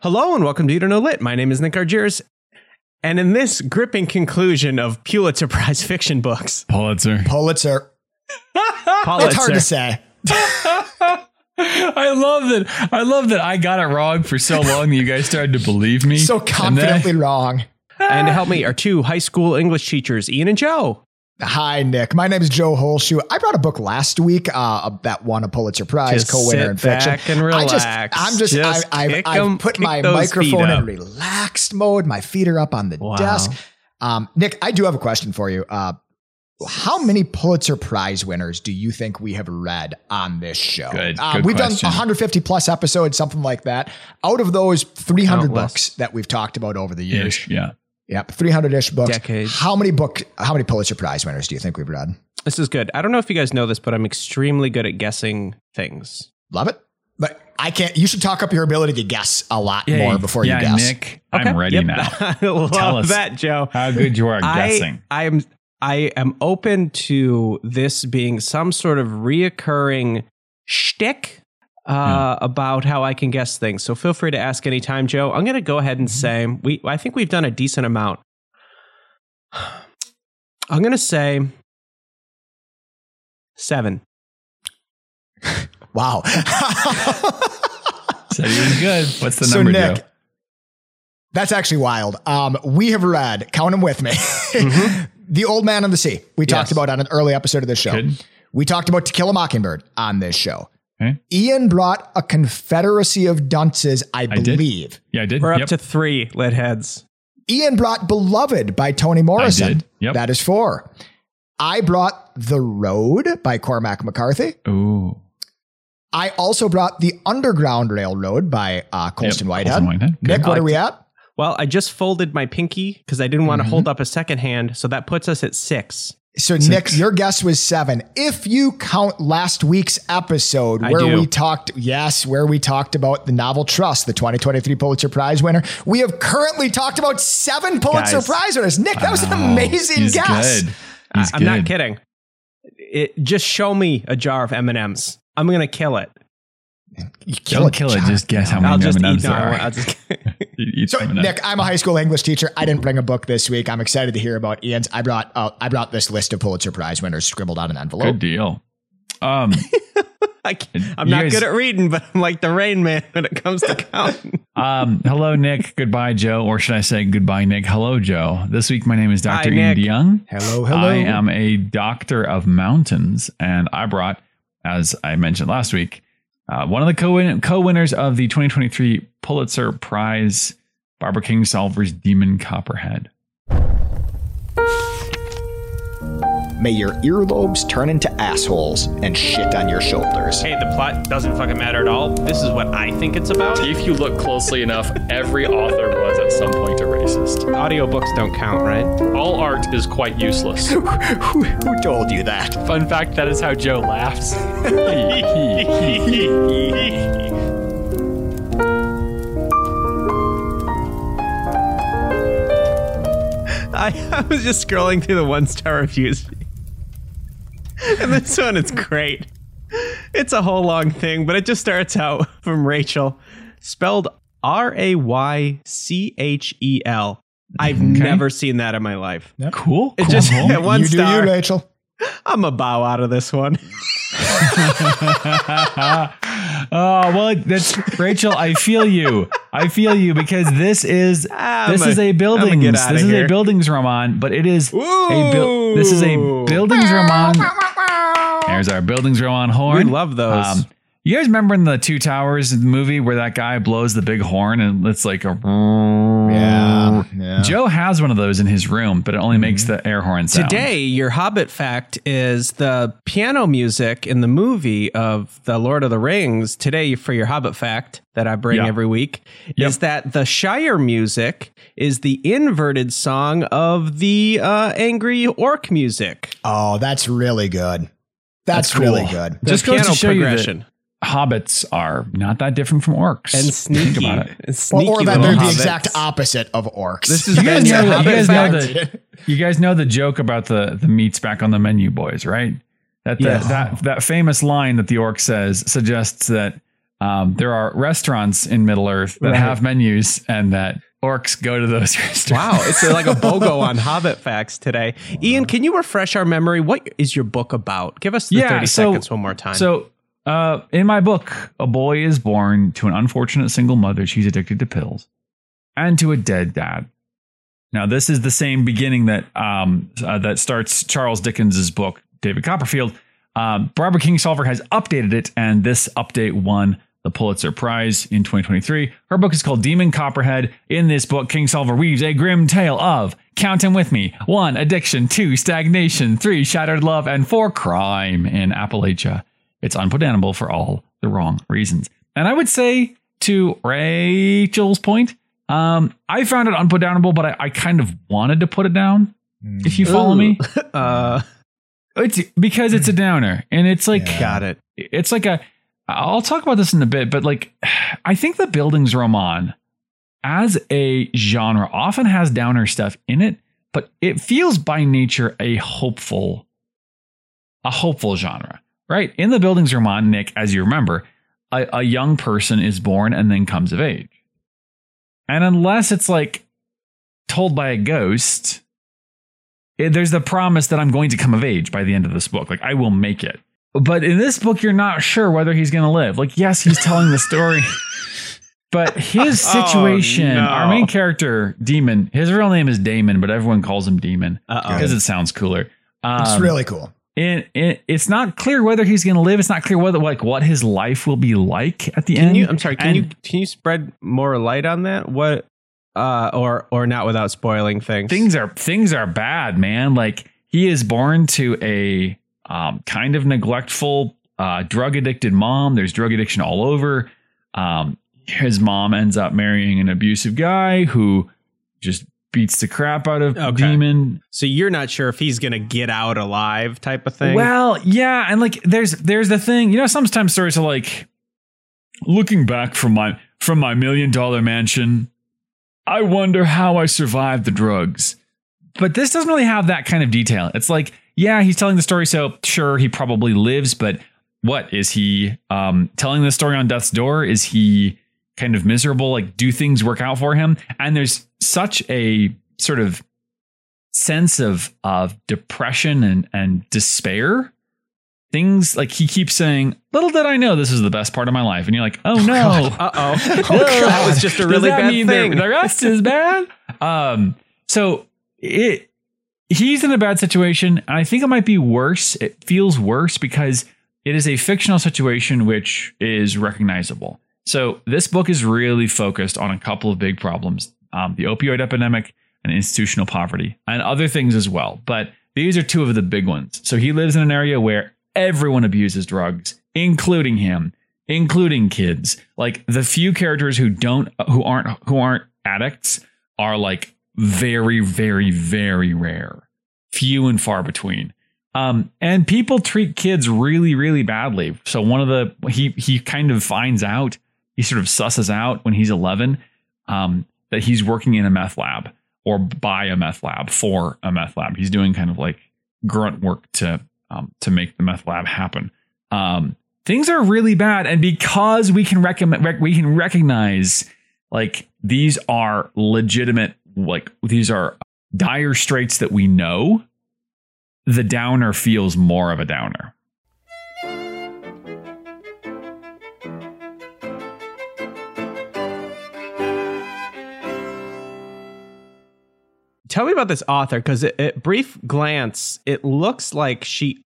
Hello and welcome to You Don't Know Lit. My name is Nick Argyris. And in this gripping conclusion of Pulitzer Prize fiction books, Pulitzer. Pulitzer. Pulitzer, It's hard to say. I love that. I love that I got it wrong for so long that you guys started to believe me. So And then- confidently wrong. and to help me are two high school English teachers, Ian and Joe. Hi, Nick. My name is Joe Holshoe. I brought a book last week uh, that won a Pulitzer Prize, Just co-winner in fiction. back and I just, relax. I'm just, Just I, I've, kick I've 'em- put my microphone in relaxed mode. My feet are up on the Wow. desk. Um, Nick, I do have a question for you. Uh, how many Pulitzer Prize winners do you think we have read on this show? Good, Um, good we've question. done 150 plus episodes, something like that. Out of those 300 Countless. books that we've talked about over the years, Ish, yeah. Yep, 300-ish books. Decades. How many book how many Pulitzer Prize winners do you think we've read? This is good. I don't know if you guys know this, but I'm extremely good at guessing things. Love it. But I can't you should talk up your ability to guess a lot Yay. more before yeah, you guess. Nick, I'm ready Yep. now. I love Tell us. that, Joe. How good you are at guessing. I, I am I am open to this being some sort of reoccurring shtick uh, about how I can guess things. So feel free to ask anytime, Joe. I'm going to go ahead and say we. I think we've done a decent amount. I'm going to say seven. Wow. Said he was good. What's the so number, Nick, Joe? that's actually wild. Um, we have read, count them with me. the Old Man on the Sea. We talked about on an early episode of this show. Good. We talked about To Kill a Mockingbird on this show. Okay. Ian brought a Confederacy of Dunces, I did. believe. Yeah, I did. We're up to three lit heads. Ian brought Beloved by Toni Morrison. did. Yep. That is four. I brought The Road by Cormac McCarthy. Ooh. I also brought The Underground Railroad by uh, Colston Yep, Whitehead. Colson Whitehead. Good. Nick, what are we at? Well, I just folded my pinky because I didn't want to Mhm. hold up a second hand, so that puts us at six. So, Six. Nick, your guess was seven. If you count last week's episode I where do. we talked, yes, where we talked about the novel Trust, the 2023 Pulitzer Prize winner, we have currently talked about seven Pulitzer Guys. Prize winners. Nick, that was an Wow. amazing He's guess. Good. I- He's I'm not kidding. It just show me a jar of M and M's. I'm gonna kill it. You Don't kill it. John. Just guess how many I'll just M&Ms eat. No, there are. I'll just. Eat So, Nick, I'm a high school English teacher. I didn't bring a book this week. I'm excited to hear about Ian's. I brought uh, I brought this list of Pulitzer Prize winners scribbled on an envelope. Good deal. Um, I I'm not guys- good at reading, but I'm like the Rain Man when it comes to counting. um, hello, Nick. Goodbye, Joe. Or should I say goodbye, Nick? Hello, Joe. This week, my name is Dr. Hi, Ian Nick. DeYoung. Hello, hello. I am a doctor of mountains, and I brought, as I mentioned last week, uh, one of the co- co-winners of the 2023 Pulitzer Prize, Barbara Kingsolver's Demon Copperhead. May your earlobes turn into assholes and shit on your shoulders. Hey, the plot doesn't fucking matter at all. This is what I think it's about. If you look closely enough, every author was at some point a racist. Audiobooks don't count, right? All art is quite useless. who, who told you that? Fun fact that is how Joe laughs. I, I was just scrolling through the one star reviews. And this one is great. It's a whole long thing, but it just starts out from Rachel, spelled R A Y C H E L. I've never seen that in my life. Cool. It cool, just cool. one you do star. you, Rachel. I'm a bow out of this one. oh well, that's Rachel. I feel you. I feel you because this is I'm this a- is a buildings. get This is here. a bildungsroman, but it is a Ooh. this is a bildungsroman. There's our bildungsroman horn. We love those. Um, you guys remember in the Two Towers movie where that guy blows the big horn and it's like a Yeah, yeah. Joe has one of those in his room, but it only makes the air horn sound. Today, your Hobbit fact is the piano music in the movie of The Lord of the Rings. Today, for your Hobbit fact that I bring Yeah. every week, Yep. is that the Shire music is the inverted song of the uh, angry orc music. Oh, that's really good. That's, That's cool. really good. The Just goes to piano show you that- progression. hobbits are not that different from orcs. and Think sneaky. about it. And sneaky or that they're the exact opposite of orcs. This is You guys know, you guys know the you guys know the joke about the the meats back on the menu, boys, right? That the, Yes. that that famous line that the orc says suggests that um, there are restaurants in Middle Earth that Right. have menus and that orcs go to those restaurants. Wow, it's like a BOGO on Hobbit facts today. Ian, can you refresh our memory? What is your book about? Give us the Yeah, 30 so- seconds one more time. So, uh, in my book, a boy is born to an unfortunate single mother. She's addicted to pills, and to a dead dad. Now, this is the same beginning that um, uh, that starts Charles Dickens's book, David Copperfield. Um, Barbara Kingsolver has updated it, and this update won the Pulitzer Prize in 2023. Her book is called Demon Copperhead. In this book, King Kingsolver weaves a grim tale of count 'em with me: one, addiction; two, stagnation; three, shattered love; and four, crime in Appalachia. It's unputdownable for all the wrong reasons. And I would say to Rachel's point, um, I found it unputdownable, but I, I kind of wanted to put it down. If you follow me, uh, it's because it's a downer, and it's like Yeah. got it. it's like a. I'll talk about this in a bit, but like, I think the bildungsroman as a genre often has downer stuff in it, but it feels by nature a hopeful, a hopeful genre, right? In the bildungsroman, Nick, as you remember, a, a young person is born and then comes of age, and unless it's like told by a ghost, it- there's the promise that I'm going to come of age by the end of this book. Like I will make it. But in this book, you're not sure whether he's going to live. Like, yes, he's telling the story, but his Oh, situation, no. our main character, Demon, his real name is Damon, but everyone calls him Demon because it sounds cooler. Um, It's really cool. and, and it's not clear whether he's going to live. It's not clear whether like what his life will be like at the Can end. you? I'm sorry. Can And- you? Can you spread more light on that? What? Uh, or or not without spoiling things. things are things are bad, man. Like he is born to a um, kind of neglectful, uh, drug addicted mom. There's drug addiction all over. Um, his mom ends up marrying an abusive guy who just beats the crap out of Okay. Demon. So you're not sure if he's gonna get out alive, type of thing. Well, yeah, and like there's there's the thing, you know, sometimes stories are like looking back from my from my million dollar mansion, I wonder how I survived the drugs. But this doesn't really have that kind of detail. It's like, yeah, he's telling the story, so sure he probably lives, but what is he um telling the story on death's door? Is he kind of miserable? Like, do things work out for him? And there's such a sort of sense of of depression and and despair things like he keeps saying little did i know this is the best part of my life and you're like oh no Uh oh. That was just a really bad mean the- thing. the rest is bad um so it he's in a bad situation and i think it might be worse. It feels worse because it is a fictional situation which is recognizable. So this book is really focused on a couple of big problems um, the opioid epidemic and institutional poverty and other things as well. But these are two of the big ones. So he lives in an area where everyone abuses drugs including him including kids. Like the few characters who don't who aren't who aren't addicts are like very very very rare. Few and far between. Um and people treat kids really really badly. So one of the he he kind of finds out he sort of susses out when he's 11 um that he's working in a meth lab or by a meth lab for a meth lab. He's doing kind of like grunt work to um to make the meth lab happen. Um things are really bad. And because we can recommend rec- we can recognize like these are legitimate like these are dire straits that we know the downer feels more of a downer Tell me about this author because at brief glance, it looks like she.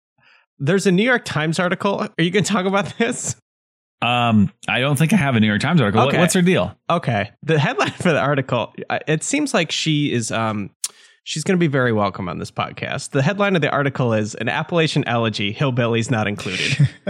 There's a New York Times article. Are you going to talk about this? Um i don't think i have a new york times article What- what's her deal Okay. The headline for the article, it seems like she is um she's going to be very welcome on this podcast. The headline of the article is an Appalachian elegy, hillbillies not included.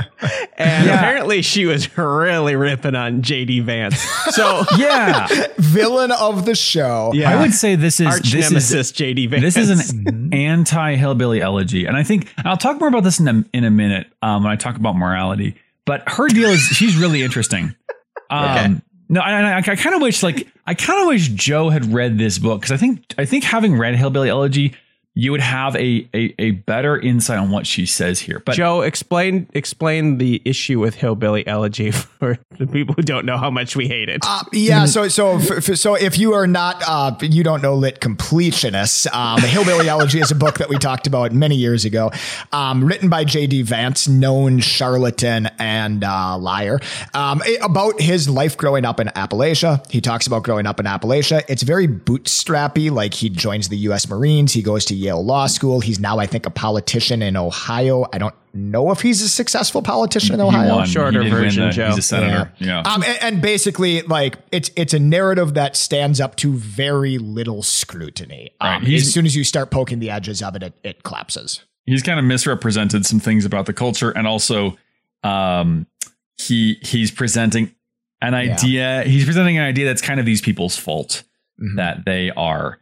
and Yeah. apparently she was really ripping on JD Vance. So yeah Villain of the show. Yeah. i would say this is arch this is JD Vance. This is an anti hillbilly elegy, and I think I'll talk more about this in a in a minute um, when I talk about morality. But her deal is she's really interesting. Um, Okay. No, I, I, I kind of wish like I kind of wish Joe had read this book because I think I think having read Hillbilly Elegy, you would have a, a a better insight on what she says here. But Joe, explain explain the issue with hillbilly elegy for the people who don't know how much we hate it. Uh, yeah, so so f- f- so if you are not uh, you don't know lit completionists, um, Hillbilly Elegy is a book that we talked about many years ago, um, written by J.D. Vance, known charlatan and uh, liar, um, about his life growing up in Appalachia. He talks about growing up in Appalachia. It's very bootstrappy. Like he joins the U.S. Marines, he goes to Yale Law School. He's now, I think, a politician in Ohio. I don't know if he's a successful politician in he Ohio. won. Shorter He did win version, the- Joe. He's a senator. Yeah. Um, and, and basically, like it's it's a narrative that stands up to very little scrutiny. Um, He's- as soon as you start poking the edges of it, it, it collapses. he's kind of misrepresented some things about the culture and also um he he's presenting an idea he's presenting an idea that's kind of these people's fault Mhm. that they are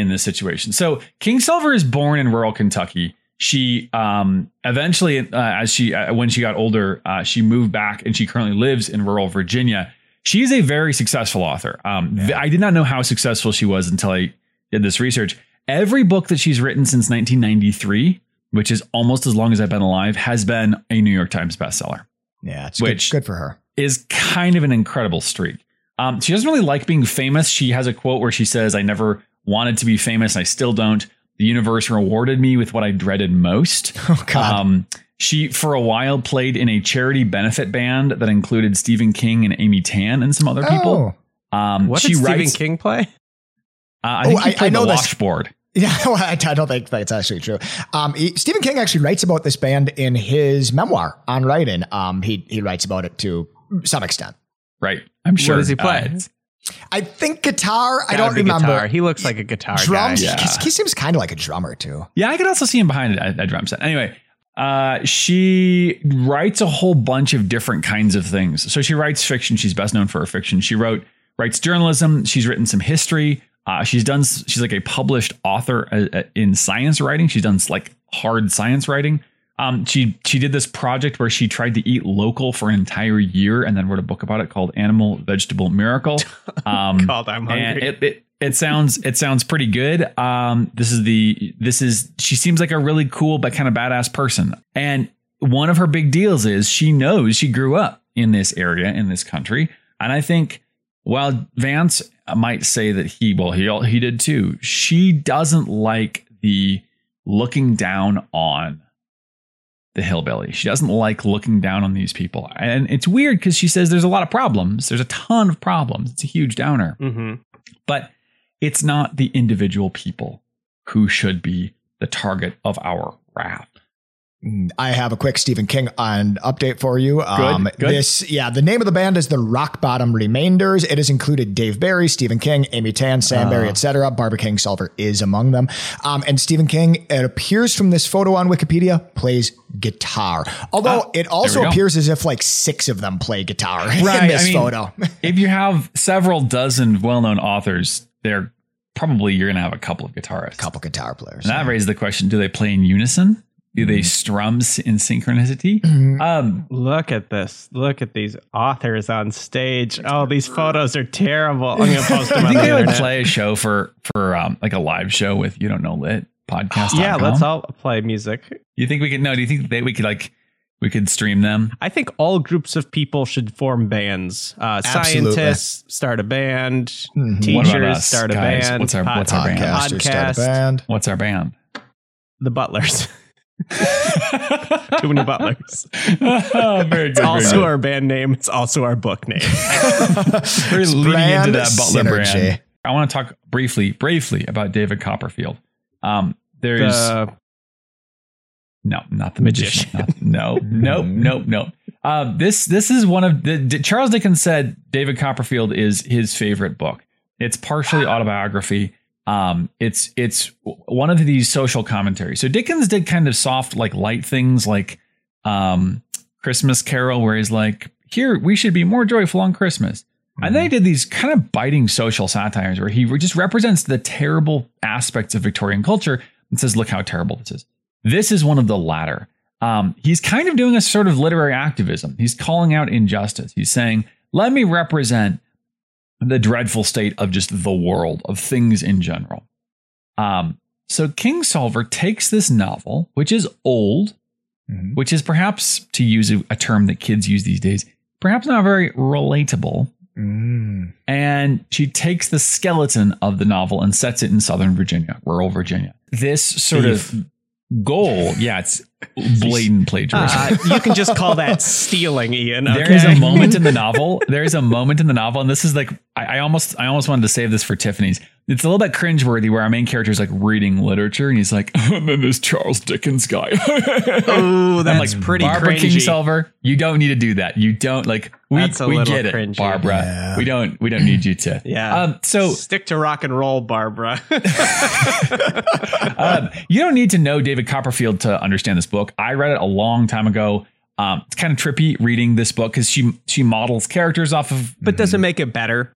in this situation. So Kingsolver is born in rural kentucky. She um eventually uh, as she uh, when she got older uh, she moved back and she currently lives in rural virginia. She's a very successful author. Um th- i did not know how successful she was until i did this research. Every book that she's written since 1993 which is almost as long as I've been alive, has been a New York Times bestseller, Yeah, it's Which- good, good for her. is kind of an incredible streak. Um, she doesn't really like being famous. She has a quote where she says, I never wanted to be famous. I still don't. The universe rewarded me with what I dreaded most. Oh God, Um, she, for a while, played in a charity benefit band that included Stephen King and Amy Tan and some other people. Oh. Um, what she did Stephen writes, King play? Uh, I Oh, think he I- I played know the this. washboard. Yeah, well, I, I don't think that's actually true. Um, he, Stephen King actually writes about this band in his memoir on writing. Um, he he writes about it to some extent. Right. I'm sure. What does he uh, play? it's- I think guitar. I Gotta don't remember. Guitar. He looks like a guitar Drums. guy. Yeah. He, he seems kind of like a drummer too. Yeah, I could also see him behind a, a drum set. Anyway, uh, she writes a whole bunch of different kinds of things. So she writes fiction. She's best known for her fiction. She wrote writes journalism. She's written some history. Uh, she's done. She's like a published author uh, uh, in science writing. She's done like hard science writing. Um, she she did this project where she tried to eat local for an entire year and then wrote a book about it called Animal Vegetable Miracle. Um, Called I'm hungry. it, it it sounds it sounds pretty good. Um, this is the this is she seems like a really cool but kind of badass person. And one of her big deals is she knows she grew up in this area in this country. And I think while Vance might say that he well he he did too. She doesn't like the looking down on the hillbilly. She doesn't like looking down on these people. And it's weird because she says there's a lot of problems. There's a ton of problems. It's a huge downer hmm but it's not the individual people who should be the target of our wrath. I have a quick Stephen King on update for you. Um, good. This, yeah, the name of the band is the Rock Bottom Remainders. It has included Dave Barry, Stephen King, Amy Tan, Sam Barry, Ah. etc. Barbara Kingsolver is among them. Um, and Stephen King, it appears from this photo on Wikipedia, plays guitar. Although Ah, it also appears as if like six of them play guitar in this I mean- photo. If you have several dozen well-known authors, they're probably you're going to have a couple of guitarists. A couple guitar players. And that raises the question: Do they play in unison? Do they strum s- in synchronicity? Mhm. Um, Look at this. Look at these authors on stage. Oh, these photos are terrible. I'm gonna post them I think the they would internet. play a show for for um, like a live show with you don't know lit podcast. Yeah, let's all play music. You think we could? No, do you think they we could like we could stream them? I think all groups of people should form bands. Uh, Absolutely. scientists start a band. Mhm. Teachers What about us, start a guys? band. What's our- what's our band? Podcasters start a Podcast. band. What's our band? The Butlers. Too many butlers. oh, very good. It's also our band name. It's also our book name. We're leading into that Butler synergy. brand. I want to talk briefly, briefly about David Copperfield. Um, there's The, no, not the Magician. magician. Not- no, nope, nope, nope. Uh, this this is one of the, D- Charles Dickens said David Copperfield is his favorite book. It's partially autobiography. Um, it's it's one of these social commentaries. So Dickens did kind of soft, like light things, like um, Christmas Carol, where he's like, "Here, we should be more joyful on Christmas." And then he did these kind of biting social satires where he just represents the terrible aspects of Victorian culture and says, "Look how terrible this is." This is one of the latter. Um, he's kind of doing a sort of literary activism. He's calling out injustice. He's saying, "Let me represent the dreadful state of just the world of things in general." Um, So Kingsolver takes this novel, which is old, Mhm. which is perhaps, to use a, a term that kids use these days, perhaps not very relatable. Mm. And she takes the skeleton of the novel and sets it in Southern Virginia, rural Virginia. This sort of goal, yeah, it's blatant plagiarism. Uh, you can just call that stealing, Ian. There is a moment in the novel. There is a moment in the novel, and this is like I, I almost I almost wanted to save this for Tiffany's. It's a little bit cringeworthy where our main character is like reading literature, and he's like, and then this Charles Dickens guy. Oh, that's like, pretty Barbara cringy. Kingsolver, you don't need to do that. You don't like we we get it, cringy. Barbara. Yeah. We don't we don't need you to. Yeah. Um, so stick to rock and roll, Barbara. um, you don't need to know David Copperfield to understand this book. I read it a long time ago. Um, it's kind of trippy reading this book because she she models characters off of. but does it make it better?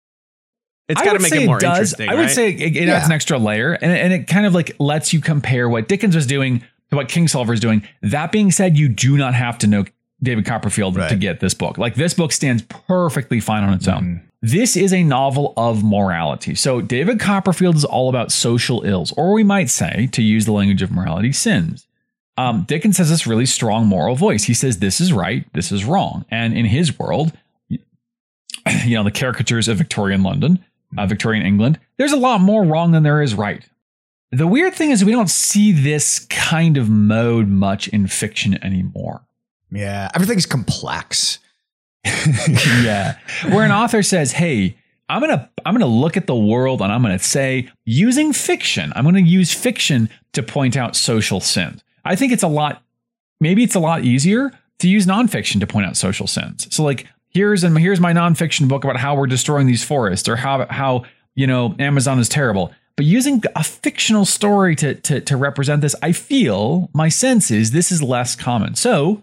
It's got to make it more does. interesting. I would right? say it, it Yeah. adds an extra layer, and it- and it kind of like lets you compare what Dickens was doing to what Kingsolver is doing. That being said, you do not have to know David Copperfield to get this book. Like this book stands perfectly fine on its own. Mm-hmm. This is a novel of morality. So David Copperfield is all about social ills, or we might say, to use the language of morality, sins. Um, Dickens has this really strong moral voice. He says this is right, this is wrong, and in his world, you know, the caricatures of Victorian London, uh, Victorian England, there's a lot more wrong than there is right. The weird thing is we don't see this kind of mode much in fiction anymore. Yeah, everything's complex. yeah. Where an author says, "Hey, I'm going to I'm going to look at the world and I'm going to say using fiction, I'm going to use fiction to point out social sins." I think it's a lot maybe it's a lot easier to use nonfiction to point out social sins. So like here's and here's my nonfiction book about how we're destroying these forests or how how you know Amazon is terrible. But using a fictional story to to to represent this, I feel my sense is this is less common. So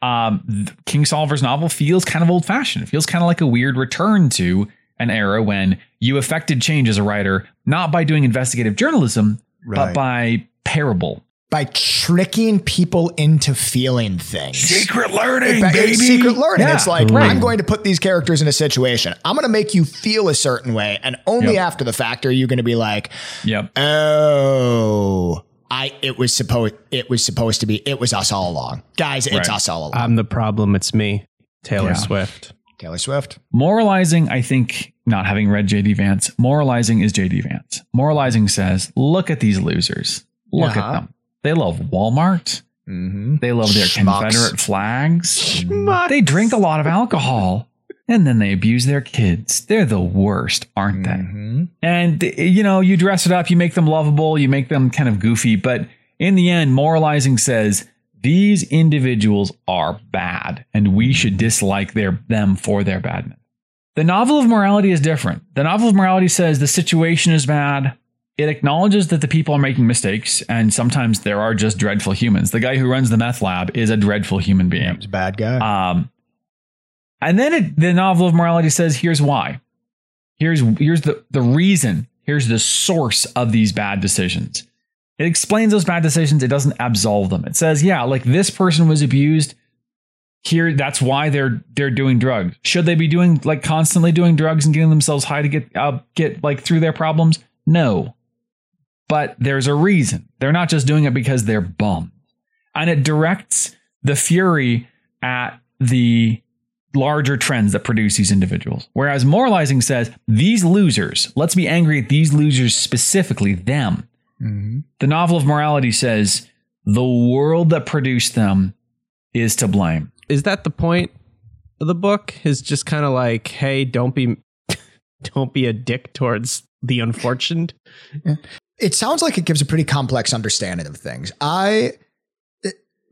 um, th- Kingsolver's novel feels kind of old fashioned. It feels kind of like a weird return to an era when you affected change as a writer, not by doing investigative journalism, but by parable. By tricking people into feeling things. Secret learning, But it's secret learning. Yeah. It's like Right. I'm going to put these characters in a situation. I'm going to make you feel a certain way, and only Yep. after the fact are you going to be like, Yep. "Oh, I it was supposed it was supposed to be it was us all along, guys. It's Right. us all along." I'm the problem. It's me, Taylor Yeah. Swift. Taylor Swift. Moralizing, I think, not having read JD Vance, moralizing is JD Vance. Moralizing says, look at these losers. Look Uh-huh. at them. They love Walmart. Mm-hmm. They love their Schmucks. Confederate flags. Schmucks. They drink a lot of alcohol and then they abuse their kids. They're the worst, aren't they? Mm-hmm. And, you know, you dress it up, you make them lovable, you make them kind of goofy. But in the end, moralizing says these individuals are bad and we should dislike their, them for their badness. The novel of morality is different. The novel of morality says the situation is bad. It acknowledges that the people are making mistakes and sometimes there are just dreadful humans. The guy who runs the meth lab is a dreadful human being. He's a bad guy. Um, and then it, the novel of morality says, here's why. Here's here's the the reason. Here's the source of these bad decisions. It explains those bad decisions. It doesn't absolve them. It says, yeah, like this person was abused. Here, that's why they're they're doing drugs. Should they be doing like constantly doing drugs and getting themselves high to get uh, get like through their problems? No, but there's a reason. They're not just doing it because they're bummed. And it directs the fury at the larger trends that produce these individuals. Whereas moralizing says, these losers, let's be angry at these losers specifically, them. mm-hmm. The novel of morality says, the world that produced them is to blame. Is that the point of the book? Is just kind of like, hey, don't be, don't be a dick towards the unfortunate. It sounds like it gives a pretty complex understanding of things. I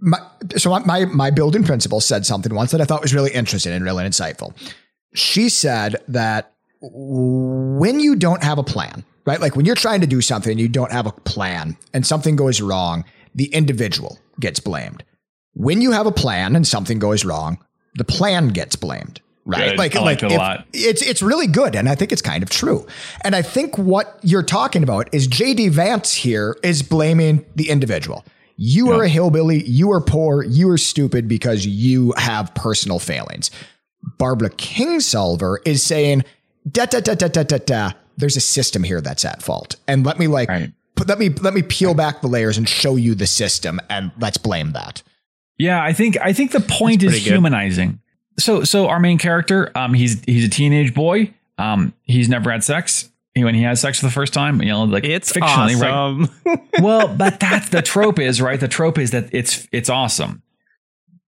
my so my my building principal said something once that I thought was really interesting and really insightful. She said that when you don't have a plan, right? Like when you're trying to do something and you don't have a plan and something goes wrong, the individual gets blamed. When you have a plan and something goes wrong, the plan gets blamed. Right. Good. I like that a if- lot. it's it's really good and I think it's kind of true. And I think what you're talking about is JD Vance here is blaming the individual. You are a hillbilly, you are poor, you are stupid because you have personal failings. Barbara Kingsolver is saying da da da da da da da there's a system here that's at fault. And let me like Right. put let me let me peel back the layers and show you the system, and let's blame that. Yeah, I think I think the point is good. humanizing. So so our main character, um, he's he's a teenage boy. Um, he's never had sex. When he has sex for the first time, you know, like It's fictionally, right? well, but that's the trope is right. The trope is that it's it's awesome,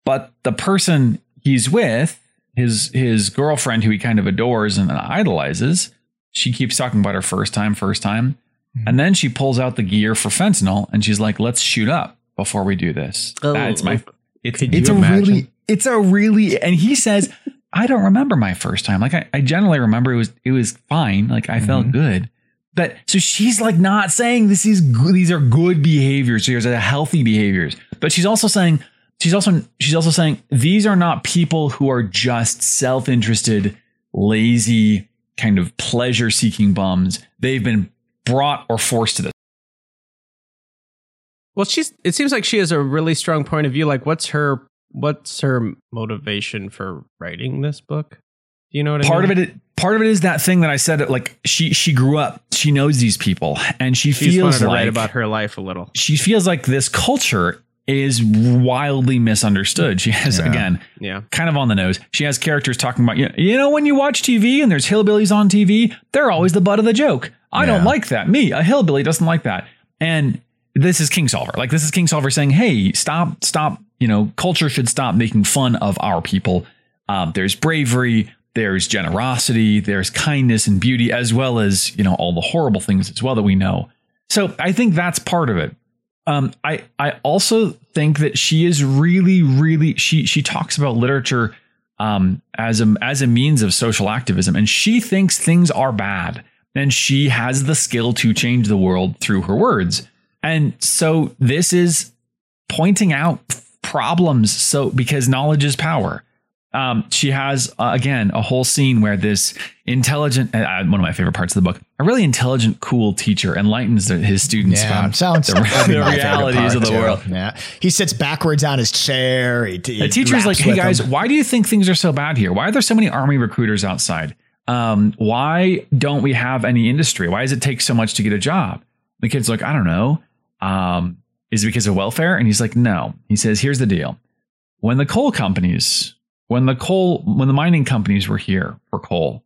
but the person he's with, his his girlfriend, who he kind of adores and idolizes, she keeps talking about her first time, first time, and then she pulls out the gear for fentanyl, and she's like, "Let's shoot up before we do this." Oh, that's my. It's it's a imagine? really it's a really and he says. I don't remember my first time. Like I, I generally remember it was it was fine. Like I felt mm-hmm. good. But so she's like not saying this is good, these are good behaviors. These are healthy behaviors. But she's also saying she's also she's also saying these are not people who are just self-interested, lazy, kind of pleasure-seeking bums. They've been brought or forced to this. well, she's. It seems like she has a really strong point of view. Like, what's her what's her motivation for writing this book? Do you know what I Part mean? of it part of it is that thing that I said like she she grew up, she knows these people and she She feels to like write about her life a little. she feels like this culture is wildly misunderstood. She has Yeah. again Yeah. kind of on the nose. She has characters talking about, you know, you know, when you watch TV and there's hillbillies on TV, they're always the butt of the joke. I don't like that. Me, a hillbilly, doesn't like that. And this is Kingsolver. Like this is Kingsolver saying, hey, stop, stop. You know, culture should stop making fun of our people. Um, there's bravery, there's generosity, there's kindness and beauty, as well as, you know, all the horrible things as well that we know. So I think that's part of it. Um, I I also think that she is really really she she talks about literature um, as a as a means of social activism, and she thinks things are bad, and she has the skill to change the world through her words. And so this is pointing out problems. So because knowledge is power. Um, she has uh, again a whole scene where this intelligent, uh, one of my favorite parts of the book, a really intelligent, cool teacher enlightens the, his students Yeah, about sounds the, the realities of the too. world. Yeah, he sits backwards on his chair. He, he The teacher's like, "Hey guys, him." why do you think things are so bad here? Why are there so many army recruiters outside? Um, why don't we have any industry? Why does it take so much to get a job?" The kid's like, "I don't know. Um, is it because of welfare?" And he's like, "No." He says, "Here's the deal: when the coal companies, when the coal, when the mining companies were here for coal,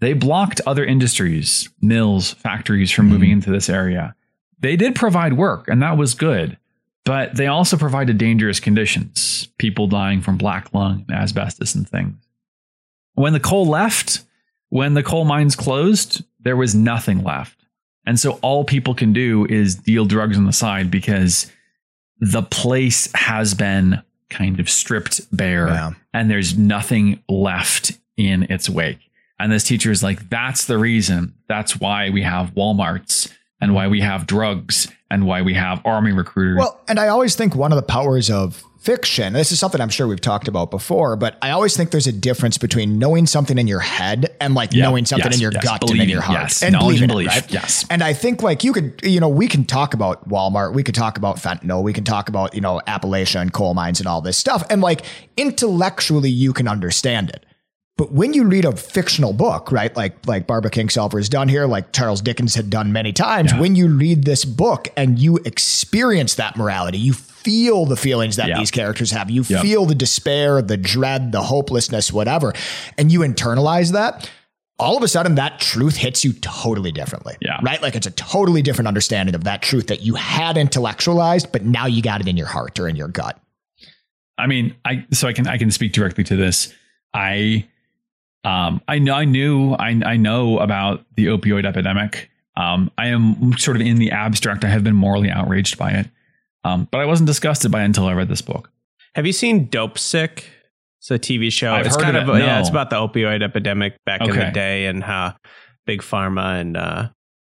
they blocked other industries, mills, factories from moving mm-hmm. into this area. They did provide work, and that was good." but they also provided dangerous conditions, people dying from black lung and asbestos and things. When the coal left, when the coal mines closed, there was nothing left. And so all people can do is deal drugs on the side because the place has been kind of stripped bare Yeah. and there's nothing left in its wake. And this teacher is like, that's the reason. That's why we have Walmarts and why we have drugs and why we have army recruiters. Well, and I always think one of the powers of fiction, this is something I'm sure we've talked about before, but I always think there's a difference between knowing something in your head and like Yeah, knowing something yes, in your yes, gut and in your heart. yes, and knowledge and believing it, belief, right? yes. And I think like you could, you know, we can talk about Walmart, we could talk about fentanyl, we can talk about, you know, Appalachia and coal mines and all this stuff. And like intellectually you can understand it. But when you read a fictional book, right, like like Barbara Kingsolver has done here, like Charles Dickens had done many times, Yeah. when you read this book and you experience that morality, you feel the feelings that Yeah. these characters have. You Yep. feel the despair, the dread, the hopelessness, whatever, and you internalize that. All of a sudden, that truth hits you totally differently. Yeah. Right? Like it's a totally different understanding of that truth that you had intellectualized, but now you got it in your heart or in your gut. I mean, I so I can I can speak directly to this. I um I know I knew I I know about the opioid epidemic. Um I am sort of in the abstract. I have been morally outraged by it. Um, but I wasn't disgusted by it until I read this book. Have you seen Dopesick? It's a TV show. I've it's heard kind of it, yeah, it's about the opioid epidemic back in the day and how big pharma and uh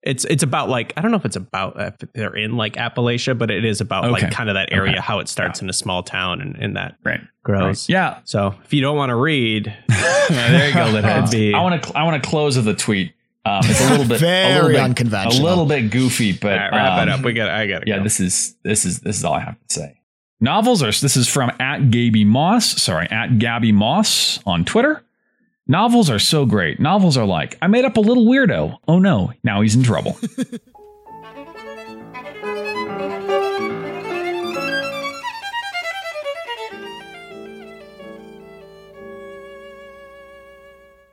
it's it's about like I don't know if it's about if they're in like Appalachia, but it is about Okay. like kind of that area Okay. how it starts in a small town and, and that Right. grows. Yeah. So if you don't want to read, there you go, I want to I want to close with a tweet. Um, it's a little bit a little bit, unconventional. a little bit goofy, but All right, wrap it um, up. We got I got to yeah, go. this is this is this is all I have to say. Novels are this is from at Gabby Moss, sorry, at Gabby Moss on Twitter. Novels are so great. Novels are like, I made up a little weirdo. Oh no, now he's in trouble.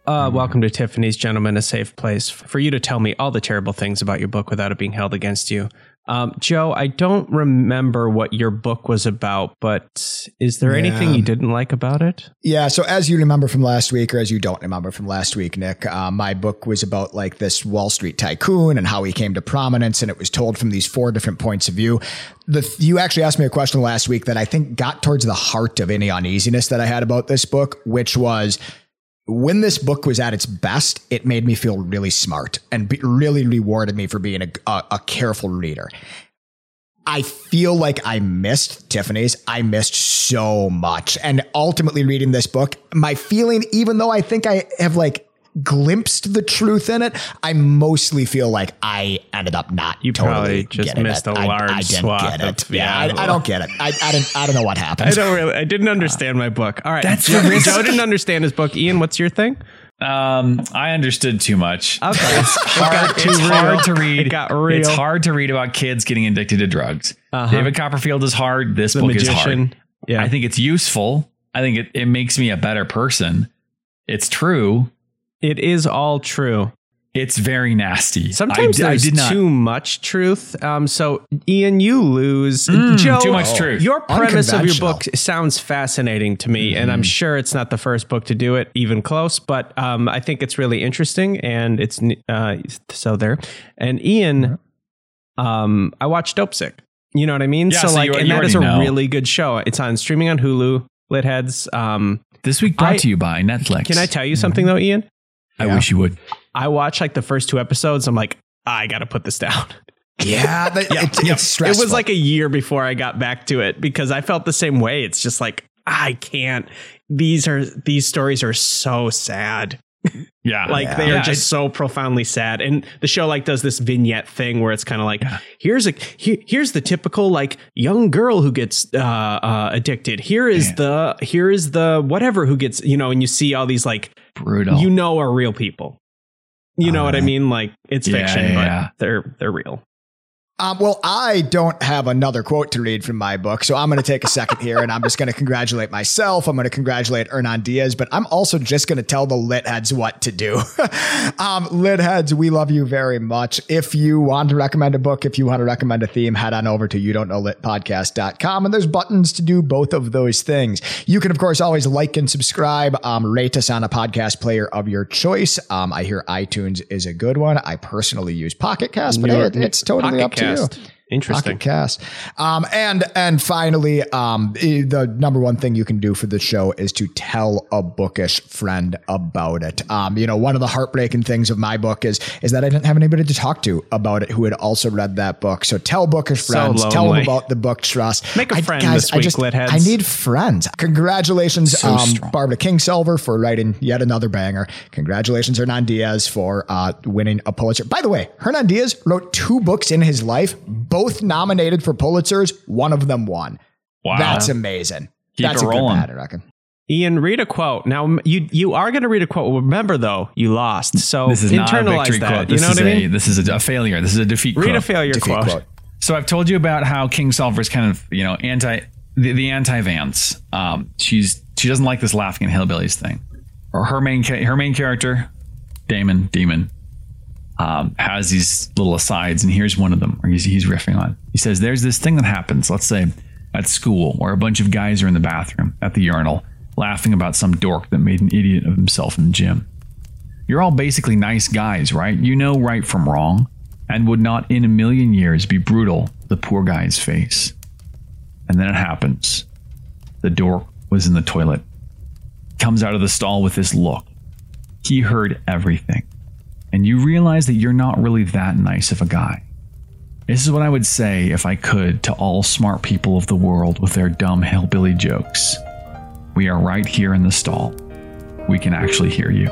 Uh, welcome to Tiffany's Gentlemen, a safe place for you to tell me all the terrible things about your book without it being held against you. Um, Joe, I don't remember what your book was about, but is there anything you didn't like about it? Yeah. So as you remember from last week, or as you don't remember from last week, Nick, uh, my book was about like this Wall Street tycoon and how he came to prominence, and it was told from these four different points of view. The you actually asked me a question last week that I think got towards the heart of any uneasiness that I had about this book, which was when this book was at its best, it made me feel really smart and be, really rewarded me for being a, a, a careful reader. I feel like I missed Tiffany's. I missed so much. And ultimately reading this book, my feeling, even though I think I have like glimpsed the truth in it, I mostly feel like I ended up not You totally probably just missed it. a I- large I, didn't swath get it. of- yeah, yeah. I, I don't get it. I, I didn't. I don't know what happened. I don't really. I didn't understand my book. All right, That's Joe, the risk. Joe didn't understand his book. Ian, what's your thing? Um, I understood too much. Okay, It's hard, got too it's hard to read. It got real. It's hard to read about kids getting addicted to drugs. Uh-huh. David Copperfield is hard. This the book is hard. Yeah, I think it's useful. I think it, it makes me a better person. It's true. It is all true. It's very nasty. Sometimes I, I there's did not. too much truth. Um, so Ian, you lose. Mm, Joe, too much truth. Your premise of your book sounds fascinating to me, and I'm sure it's not the first book to do it, even close. But um, I think it's really interesting, and it's uh, so there. And Ian, um, I watched Dopesick. You know what I mean? Yeah, so, so like, you- and you that is a know. really good show. It's on streaming on Hulu. Litheads. Um, This week brought I- to you by Netflix. can I tell you something though, Ian? I Yeah. wish you would. I watched like the first two episodes. I'm like, I got to put this down. Yeah, that, it's, it's stressful. It was like a year before I got back to it because I felt the same way. It's just like I can't. These are these stories are so sad. Yeah. Like they Yeah, are just so profoundly sad. And the show like does this vignette thing where it's kind of like here's a he, here's the typical like young girl who gets uh, uh, addicted. Here is Yeah. the here is the whatever who gets you know. And you see all these like brutal. you know are real people. You know what I Uh, mean? Like it's yeah, fiction, yeah, but yeah. they're they're real. Um, well, I don't have another quote to read from my book, so I'm going to take a second here and I'm just going to congratulate myself. I'm going to congratulate Hernan Diaz, but I'm also just going to tell the lit heads what to do. um, lit heads, we love you very much. If you want to recommend a book, if you want to recommend a theme, head on over to you don't know litpodcast.com and there's buttons to do both of those things. You can, of course, always like and subscribe, um, rate us on a podcast player of your choice. Um, I hear iTunes is a good one. I personally use Pocket Cast, but hey, it's totally Pocket up to you. Cast. Interesting. Pocket Cast. Um, and and finally, um, the number one thing you can do for the show is to tell a bookish friend about it. Um, you know, one of the heartbreaking things of my book is is that I didn't have anybody to talk to about it who had also read that book. So tell bookish So friends, tell them about the book trust. Make a a friend this week, lit heads. I need friends. Congratulations, So um. Barbara Kingsolver for writing yet another banger. Congratulations, Hernan Diaz for uh, winning a Pulitzer. By the way, Hernan Diaz wrote two books in his life, both nominated for Pulitzers. One of them won. wow. That's amazing. Keep That's it a good rolling. I reckon. Ian, read a quote. Now you you are going to read a quote. Remember though, you lost. So this is not a internalize victory that. quote. You know what I a mean? this is a, a failure. This is a defeat Read quote. a failure Defeat quote. quote. So I've told you about how Kingsolver is kind of you know anti the, the anti Vance. Um, she's she doesn't like this laughing at hillbillies thing. Or her main her main character, Damon Demon, um, has these little asides, and here's one of them where he's, he's riffing on. He says, "There's this thing that happens. Let's say at school, where a bunch of guys are in the bathroom at the urinal, laughing about some dork that made an idiot of himself in the gym." You're all basically nice guys, right? You know right from wrong, and would not in a million years be brutal to the poor guy's face. And then it happens. The dork was in the toilet. Comes out of the stall with this look. He heard everything. And you realize that you're not really that nice of a guy. This is what I would say if I could to all smart people of the world with their dumb hillbilly jokes. We are right here in the stall. We can actually hear you.